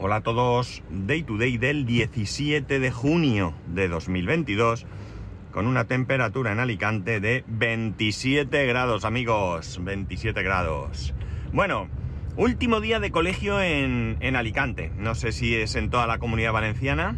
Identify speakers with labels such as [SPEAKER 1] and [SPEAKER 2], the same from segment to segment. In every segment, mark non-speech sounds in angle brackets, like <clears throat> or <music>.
[SPEAKER 1] Hola a todos, Day to Day del 17 de junio de 2022, con una temperatura en Alicante de 27 grados, amigos, 27 grados. Bueno, último día de colegio en, Alicante, no sé si es en toda la comunidad valenciana,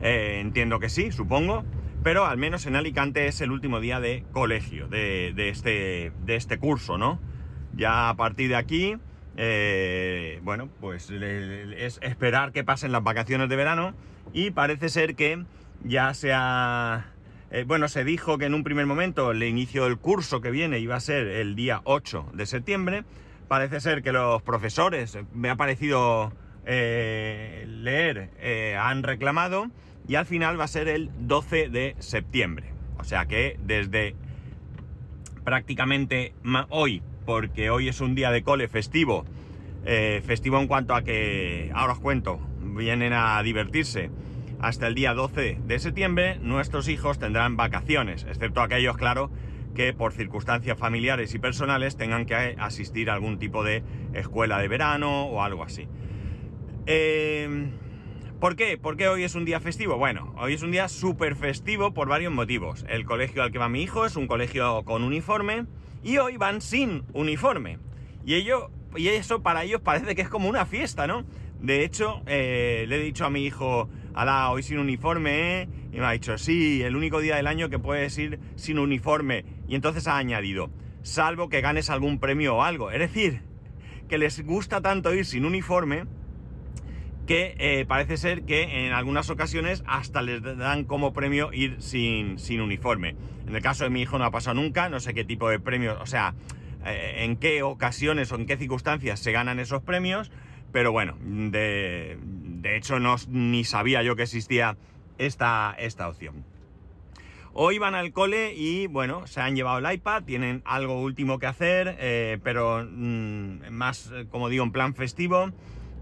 [SPEAKER 1] eh, entiendo que sí, supongo, pero al menos en Alicante es el último día de colegio, de, este, de este curso, ¿no? Ya a partir de aquí eh, bueno, pues es esperar que pasen las vacaciones de verano y parece ser que ya se ha... Eh, bueno, se dijo que en un primer momento el inicio del curso que viene iba a ser el día 8 de septiembre. Parece ser que los profesores, me ha parecido eh, leer, han reclamado y al final va a ser el 12 de septiembre. O sea que desde prácticamente hoy porque hoy es un día de cole festivo. Eh, festivo en cuanto a que, ahora os cuento, vienen a divertirse. Hasta el día 12 de septiembre nuestros hijos tendrán vacaciones, excepto aquellos, claro, que por circunstancias familiares y personales tengan que asistir a algún tipo de escuela de verano o algo así. Eh, ¿Por qué? ¿Por qué hoy es un día festivo? Bueno, hoy es un día súper festivo por varios motivos. El colegio al que va mi hijo es un colegio con uniforme y hoy van sin uniforme. Y, ello, y eso para ellos parece que es como una fiesta, ¿no? De hecho, eh, le he dicho a mi hijo, ala, hoy sin uniforme, ¿eh? Y me ha dicho, sí, el único día del año que puedes ir sin uniforme. Y entonces ha añadido, salvo que ganes algún premio o algo. Es decir, que les gusta tanto ir sin uniforme que eh, parece ser que en algunas ocasiones hasta les dan como premio ir sin, sin, uniforme. En el caso de mi hijo no ha pasado nunca, no sé qué tipo de premios, o sea, eh, en qué ocasiones o en qué circunstancias se ganan esos premios, pero bueno, de, de hecho no, ni sabía yo que existía esta, esta opción. Hoy van al cole y bueno, se han llevado el iPad, tienen algo último que hacer, eh, pero mm, más, como digo, en plan festivo.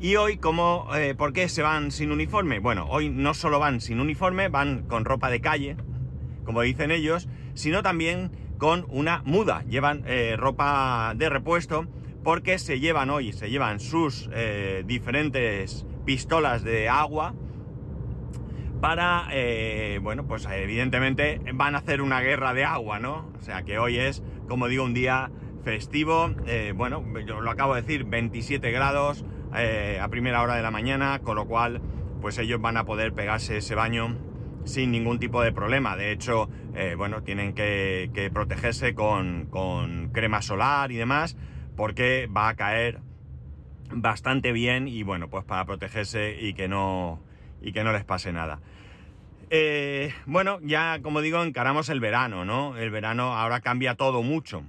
[SPEAKER 1] Y hoy, como, eh, ¿por qué se van sin uniforme? Bueno, hoy no solo van sin uniforme, van con ropa de calle, como dicen ellos, sino también con una muda. Llevan eh, ropa de repuesto porque se llevan hoy, se llevan sus eh, diferentes pistolas de agua para, bueno, pues evidentemente van a hacer una guerra de agua, ¿no? O sea que hoy es, como digo, un día festivo, bueno, yo lo acabo de decir, 27 grados, eh, a primera hora de la mañana, con lo cual pues ellos van a poder pegarse ese baño sin ningún tipo de problema. De hecho, eh, bueno, tienen que, protegerse con, crema solar y demás, porque va a caer bastante bien y bueno, pues para protegerse y que no, y que no les pase nada. Eh, bueno, ya como digo, encaramos el verano, ¿no? El verano ahora cambia todo mucho.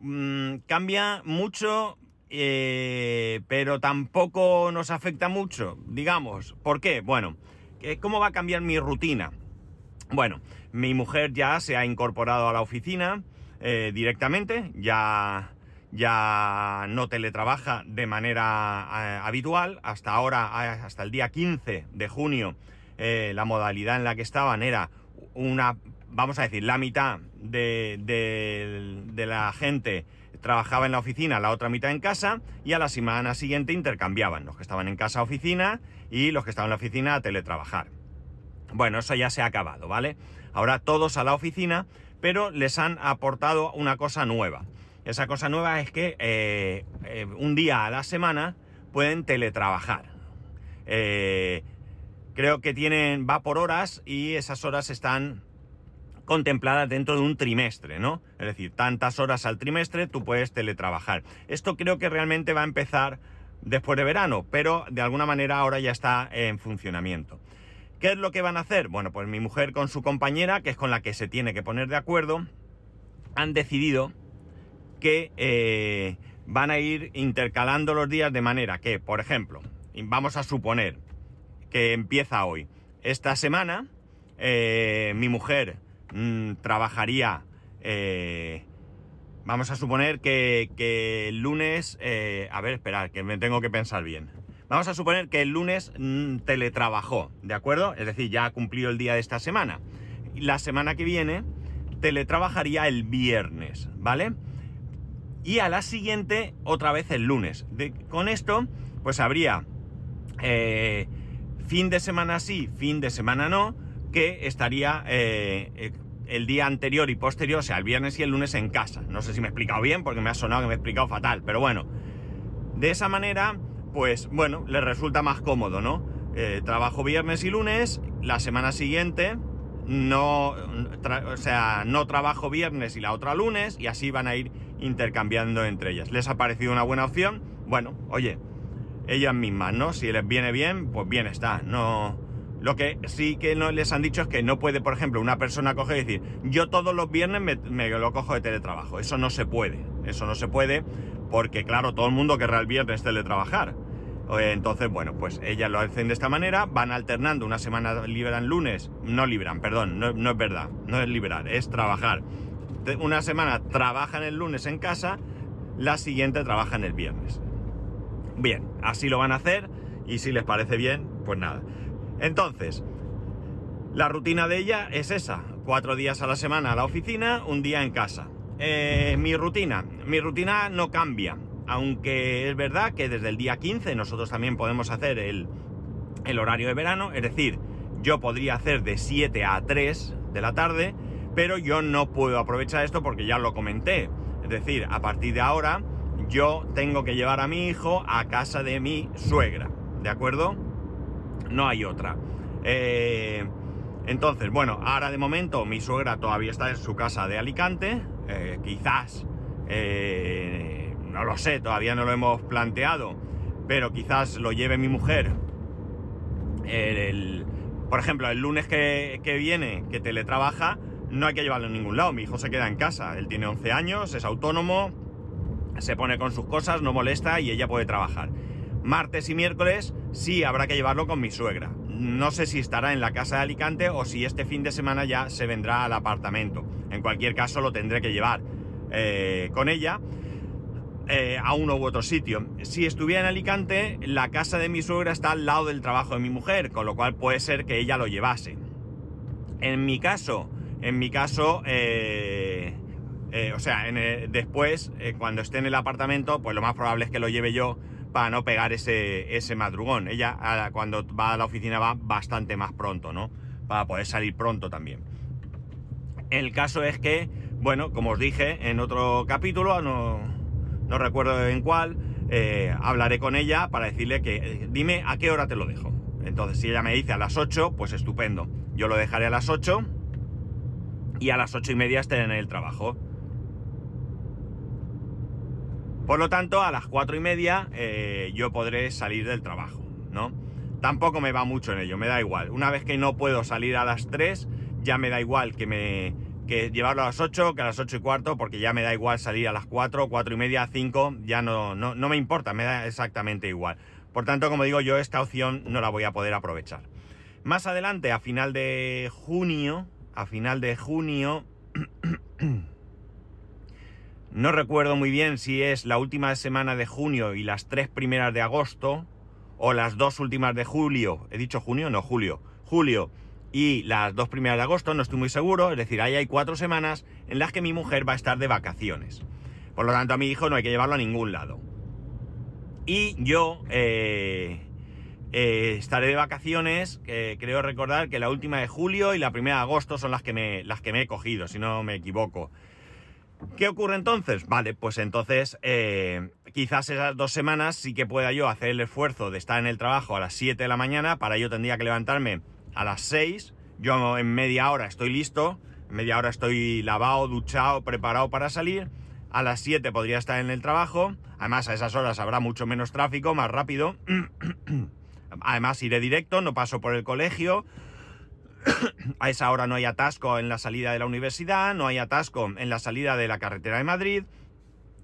[SPEAKER 1] Mm, cambia mucho eh, pero tampoco nos afecta mucho, digamos. ¿Por qué? Bueno, ¿cómo va a cambiar mi rutina? Bueno, mi mujer ya se ha incorporado a la oficina eh, directamente, ya, ya no teletrabaja de manera eh, habitual. Hasta ahora, hasta el día 15 de junio, la modalidad en la que estaban era una, vamos a decir, la mitad de la gente trabajaba en la oficina, la otra mitad en casa, y a la semana siguiente intercambiaban, los que estaban en casa a oficina y los que estaban en la oficina a teletrabajar. Bueno, eso ya se ha acabado, ¿vale? Ahora todos a la oficina, pero les han aportado una cosa nueva. Esa cosa nueva es que eh, eh, un día a la semana pueden teletrabajar. Eh, creo que tienen, va por horas y esas horas están contemplada dentro de un trimestre, ¿no? Es decir, tantas horas al trimestre tú puedes teletrabajar. Esto creo que realmente va a empezar después de verano, pero de alguna manera ahora ya está en funcionamiento. ¿Qué es lo que van a hacer? Bueno, pues mi mujer con su compañera, que es con la que se tiene que poner de acuerdo, han decidido que eh, van a ir intercalando los días de manera que, por ejemplo, vamos a suponer que empieza hoy. Esta semana, eh, mi mujer Mm, trabajaría, eh, vamos a suponer que, el lunes, eh, a ver, esperar, que me tengo que pensar bien. Vamos a suponer que el lunes mm, teletrabajó, ¿de acuerdo? Es decir, ya ha cumplido el día de esta semana. La semana que viene teletrabajaría el viernes, ¿vale? Y a la siguiente otra vez el lunes. con esto, pues habría eh, fin de semana sí, fin de semana no, que estaría eh, el día anterior y posterior, o sea, el viernes y el lunes en casa. No sé si me he explicado bien porque me ha sonado que me he explicado fatal, pero bueno, de esa manera, pues bueno, le resulta más cómodo, ¿no? Eh, trabajo viernes y lunes, la semana siguiente no, o sea, no trabajo viernes y la otra lunes y así van a ir intercambiando entre ellas. ¿Les ha parecido una buena opción? Bueno, oye, ellas mismas, ¿no? Si les viene bien, pues bien está. No, lo que sí que no les han dicho es que no puede, por ejemplo, una persona coger y decir, yo todos los viernes me, lo cojo de teletrabajo. Eso no se puede. Eso no se puede porque, claro, todo el mundo querrá el viernes teletrabajar. Entonces, bueno, pues ellas lo hacen de esta manera, van alternando, una semana liberan lunes, no liberan, perdón, no, es verdad, no es liberar, es trabajar. Una semana trabajan el lunes en casa, la siguiente trabajan el viernes. Bien, así lo van a hacer y si les parece bien, pues nada. Entonces, la rutina de ella es esa, cuatro días a la semana a la oficina, un día en casa. Eh, mi rutina, mi rutina no cambia, aunque es verdad que desde el día 15 nosotros también podemos hacer el, horario de verano, es decir, yo podría hacer de 7 a 3 de la tarde, pero yo no puedo aprovechar esto porque ya lo comenté. Es decir, a partir de ahora yo tengo que llevar a mi hijo a casa de mi suegra, ¿de acuerdo? No hay otra. Eh, entonces, bueno, ahora de momento mi suegra todavía está en su casa de Alicante, eh, quizás eh, no lo sé, todavía no lo hemos planteado, pero quizás lo lleve mi mujer. por ejemplo, el lunes que, viene, que teletrabaja, no hay que llevarlo a ningún lado. Mi hijo se queda en casa. Él tiene 11 años, es autónomo, se pone con sus cosas, no molesta y ella puede trabajar. Martes y miércoles sí habrá que llevarlo con mi suegra. No sé si estará en la casa de Alicante o si este fin de semana ya se vendrá al apartamento. En cualquier caso lo tendré que llevar eh, con ella. Eh, a uno u otro sitio. Si estuviera en Alicante, la casa de mi suegra está al lado del trabajo de mi mujer, con lo cual puede ser que ella lo llevase. En mi caso, en mi caso, eh, o sea, después, cuando esté en el apartamento, pues lo más probable es que lo lleve yo para no pegar ese, ese madrugón. Ella cuando va a la oficina va bastante más pronto, ¿no? Para poder salir pronto también. El caso es que, bueno, como os dije en otro capítulo, no, no recuerdo en cuál, eh, hablaré con ella para decirle que eh, dime a qué hora te lo dejo. Entonces, si ella me dice a las 8, pues estupendo. Yo lo dejaré a las 8 y a las 8 y media estaré en el trabajo. Por lo tanto, a las 4 y media eh, yo podré salir del trabajo, ¿no? Tampoco me va mucho en ello, me da igual. Una vez que no puedo salir a las 3, ya me da igual que me, que llevarlo a las 8, que a las 8 y cuarto, porque ya me da igual salir a las 4, 4 y media, 5, ya no, no, no me importa, me da exactamente igual. Por tanto, como digo, yo esta opción no la voy a poder aprovechar. Más adelante, a final de junio, a final de junio, <clears throat> no recuerdo muy bien si es la última semana de junio y las tres primeras de agosto, o las dos últimas de julio, he dicho junio, no julio, julio y las dos primeras de agosto, no estoy muy seguro, es decir, ahí hay cuatro semanas en las que mi mujer va a estar de vacaciones. Por lo tanto, a mi hijo no hay que llevarlo a ningún lado. Y yo eh, eh, estaré de vacaciones, creo recordar que la última de julio y la primera de agosto son las que me, las que me he cogido, si no me equivoco. ¿Qué ocurre entonces? Vale, pues entonces eh, quizás esas dos semanas sí que pueda yo hacer el esfuerzo de estar en el trabajo a las 7 de la mañana, para ello tendría que levantarme a las 6, yo en media hora estoy listo, en media hora estoy lavado, duchado, preparado para salir, a las 7 podría estar en el trabajo, además a esas horas habrá mucho menos tráfico, más rápido, <clears throat> además iré directo, no paso por el colegio, a esa hora no hay atasco en la salida de la universidad, no hay atasco en la salida de la carretera de Madrid,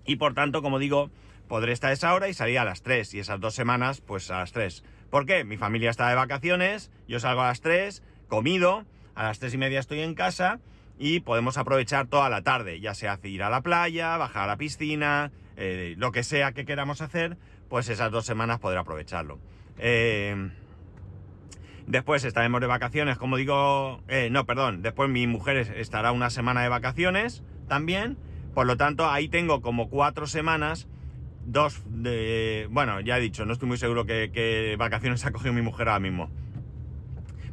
[SPEAKER 1] y por tanto, como digo, podré estar a esa hora y salir a las 3, y esas dos semanas, pues a las 3. ¿Por qué? Mi familia está de vacaciones, yo salgo a las 3, comido, a las 3 y media estoy en casa y podemos aprovechar toda la tarde, ya sea ir a la playa, bajar a la piscina, eh, lo que sea que queramos hacer, pues esas dos semanas poder aprovecharlo. Eh, después estaremos de vacaciones, como digo, eh, no, perdón, después mi mujer estará una semana de vacaciones también, por lo tanto ahí tengo como cuatro semanas dos de... Bueno, ya he dicho, no estoy muy seguro que, vacaciones <laughs> ha cogido mi mujer ahora mismo.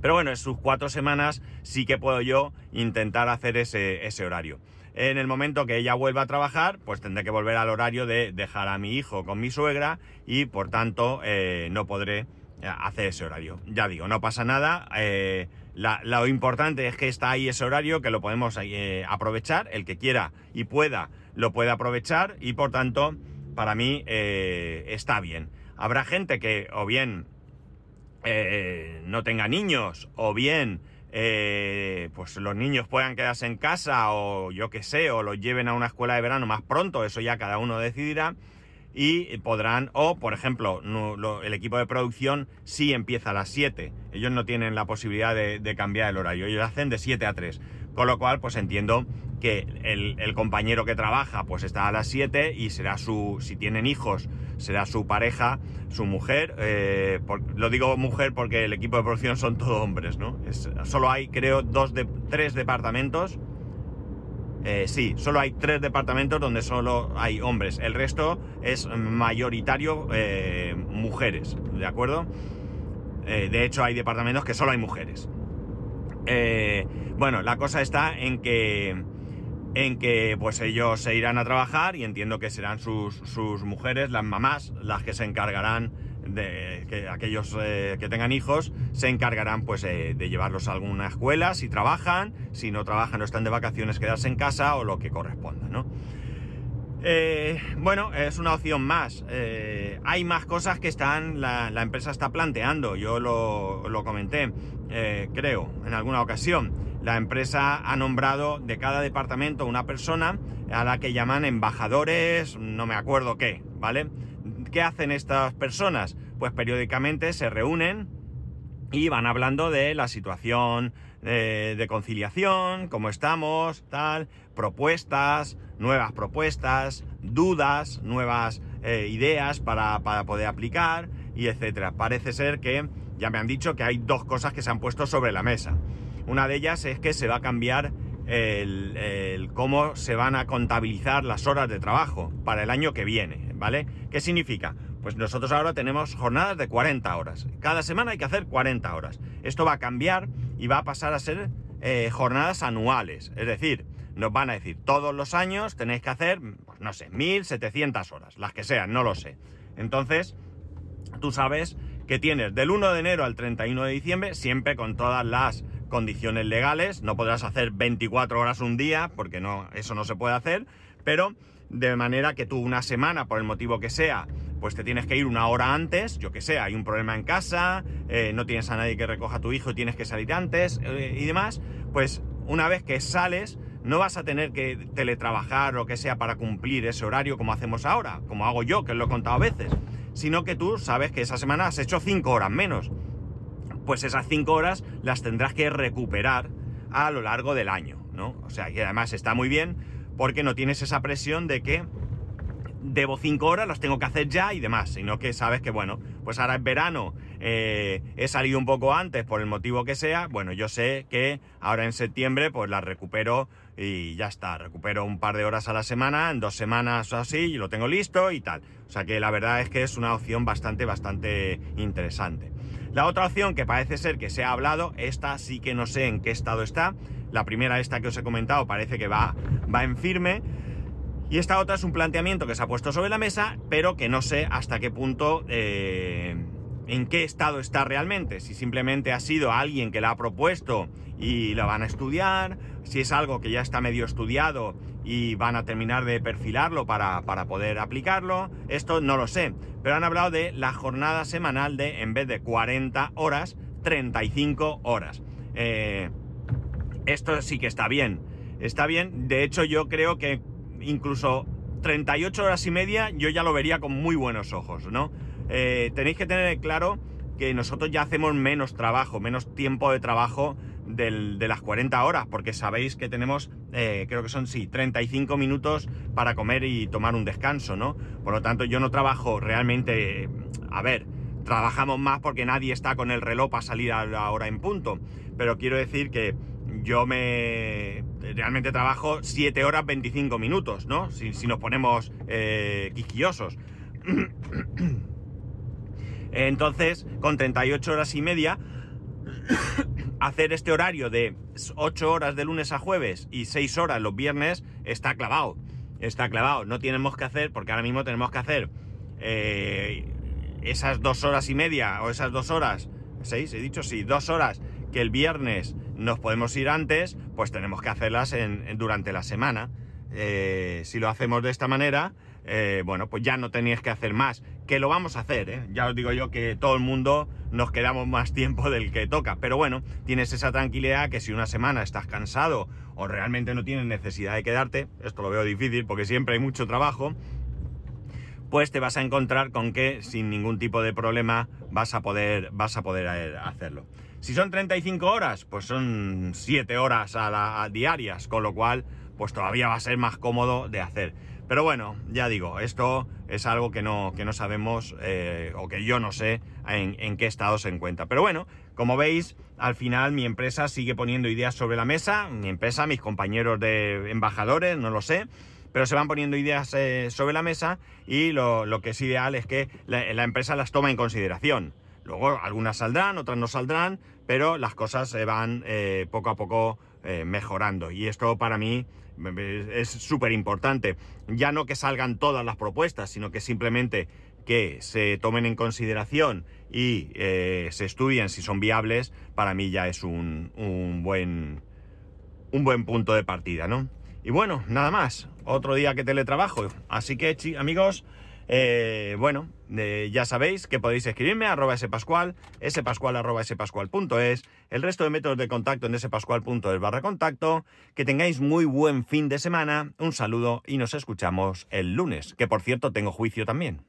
[SPEAKER 1] Pero bueno, en sus cuatro semanas sí que puedo yo intentar hacer ese, ese horario. En el momento que ella vuelva a trabajar, pues tendré que volver al horario de dejar a mi hijo con mi suegra y por tanto eh, no podré eh, hacer ese horario. Ya digo, no pasa nada. Eh, lo importante es que está ahí ese horario, que lo podemos aprovechar. El que quiera y pueda, lo puede aprovechar y por tanto, para mí está bien. Habrá gente que o bien no tenga niños o bien eh, pues los niños puedan quedarse en casa o yo qué sé, o los lleven a una escuela de verano más pronto, eso ya cada uno decidirá. Y podrán, o por ejemplo, el equipo de producción sí empieza a las 7. Ellos no tienen la posibilidad de, de cambiar el horario, ellos hacen de 7 a 3. Con lo cual, pues entiendo que el, compañero que trabaja pues está a las 7 y será su, si tienen hijos, será su pareja, su mujer. Eh, lo digo mujer porque el equipo de producción son todos hombres, ¿no? solo hay, creo, dos de, tres departamentos. Eh, sí, solo hay tres departamentos donde solo hay hombres. El resto es mayoritario eh, mujeres, ¿de acuerdo? de hecho, hay departamentos que solo hay mujeres. bueno, la cosa está en que en que pues ellos se irán a trabajar y entiendo que serán sus, mujeres, las mamás, las que se encargarán de que aquellos eh, que tengan hijos se encargarán pues de llevarlos a alguna escuela si trabajan, si no trabajan o están de vacaciones quedarse en casa o lo que corresponda, ¿no? Eh, bueno, es una opción más. Eh, hay más cosas que están, la, empresa está planteando. Yo lo, lo comenté, creo, en alguna ocasión la empresa ha nombrado de cada departamento una persona a la que llaman embajadores, no me acuerdo qué, ¿vale? ¿Qué hacen estas personas? Pues periódicamente se reúnen y van hablando de la situación eh, de conciliación, cómo estamos, tal, propuestas, nuevas propuestas, dudas, nuevas eh, ideas para, para poder aplicar y etcétera. Parece ser que ya me han dicho que hay dos cosas que se han puesto sobre la mesa. Una de ellas es que se va a cambiar el, cómo se van a contabilizar las horas de trabajo para el año que viene, ¿vale? ¿Qué significa? Pues nosotros ahora tenemos jornadas de 40 horas. Cada semana hay que hacer 40 horas. Esto va a cambiar y va a pasar a ser eh, jornadas anuales. Es decir, nos van a decir, todos los años tenéis que hacer, pues, no sé, 1700 horas, las que sean, no lo sé. Entonces, tú sabes que tienes del 1 de enero al 31 de diciembre, siempre con todas las condiciones legales, no podrás hacer 24 horas un día, porque no, eso no se puede hacer, pero de manera que tú una semana, por el motivo que sea, pues te tienes que ir una hora antes, yo que sé, hay un problema en casa, eh, no tienes a nadie que recoja a tu hijo y tienes que salir antes eh, y demás, pues una vez que sales, no vas a tener que teletrabajar o que sea para cumplir ese horario como hacemos ahora, como hago yo, que lo he contado a veces, sino que tú sabes que esa semana has hecho 5 horas menos pues esas 5 horas las tendrás que recuperar a lo largo del año, ¿no? O sea, que además está muy bien porque no tienes esa presión de que debo 5 horas, las tengo que hacer ya y demás, sino que sabes que, bueno, pues ahora es verano, eh, he salido un poco antes por el motivo que sea, bueno, yo sé que ahora en septiembre pues las recupero y ya está, recupero un par de horas a la semana, en dos semanas o así, y lo tengo listo y tal. O sea que la verdad es que es una opción bastante, bastante interesante. La otra opción que parece ser que se ha hablado, esta sí que no sé en qué estado está. La primera, esta que os he comentado, parece que va, va en firme. Y esta otra es un planteamiento que se ha puesto sobre la mesa, pero que no sé hasta qué punto, eh, en qué estado está realmente. Si simplemente ha sido alguien que la ha propuesto y la van a estudiar, si es algo que ya está medio estudiado y van a terminar de perfilarlo para, poder aplicarlo. Esto no lo sé, pero han hablado de la jornada semanal de, en vez de 40 horas, 35 horas. Eh, esto sí que está bien. Está bien, de hecho yo creo que incluso 38 horas y media yo ya lo vería con muy buenos ojos, ¿no? Eh, tenéis que tener claro que nosotros ya hacemos menos trabajo, menos tiempo de trabajo de las 40 horas, porque sabéis que tenemos, eh, creo que son, sí, 35 minutos para comer y tomar un descanso, ¿no? Por lo tanto, yo no trabajo realmente, a ver, trabajamos más porque nadie está con el reloj para salir a la hora en punto, pero quiero decir que yo me realmente trabajo 7 horas 25 minutos, ¿no? Si, nos ponemos eh, quisquillosos. <clears throat> Entonces, con 38 horas y media, hacer este horario de 8 horas de lunes a jueves y 6 horas los viernes está clavado. Está clavado. No tenemos que hacer, porque ahora mismo tenemos que hacer eh, esas dos horas y media o esas dos horas, seis, he dicho sí, dos horas que el viernes nos podemos ir antes, pues tenemos que hacerlas en, durante la semana. Eh, si lo hacemos de esta manera, eh, bueno, pues ya no tenéis que hacer más. Que lo vamos a hacer, ¿eh? Ya os digo yo que todo el mundo nos quedamos más tiempo del que toca. Pero bueno, tienes esa tranquilidad que si una semana estás cansado o realmente no tienes necesidad de quedarte, esto lo veo difícil porque siempre hay mucho trabajo, pues te vas a encontrar con que sin ningún tipo de problema vas a poder, vas a poder eh, hacerlo. Si son 35 horas, pues son 7 horas a, diarias, con lo cual pues todavía va a ser más cómodo de hacer. Pero bueno, ya digo, esto es algo que no, que no sabemos eh, o que yo no sé en, qué estado se encuentra. Pero bueno, como veis, al final mi empresa sigue poniendo ideas sobre la mesa, mi empresa, mis compañeros de embajadores, no lo sé, pero se van poniendo ideas eh, sobre la mesa y lo, que es ideal es que la, empresa las toma en consideración. Luego algunas saldrán, otras no saldrán, pero las cosas se van eh, poco a poco mejorando. Y esto para mí es súper importante. Ya no que salgan todas las propuestas, sino que simplemente que se tomen en consideración y se estudien si son viables, para mí ya es un, un, buen, un buen punto de partida, ¿no? Y bueno, nada más. Otro día que teletrabajo. Así que, amigos, eh, bueno, eh, ya sabéis que podéis escribirme a arroba spascual, spascual arroba spascual.es, el resto de métodos de contacto en spascual.es barra contacto. Que tengáis muy buen fin de semana. Un saludo y nos escuchamos el lunes, que por cierto tengo juicio también.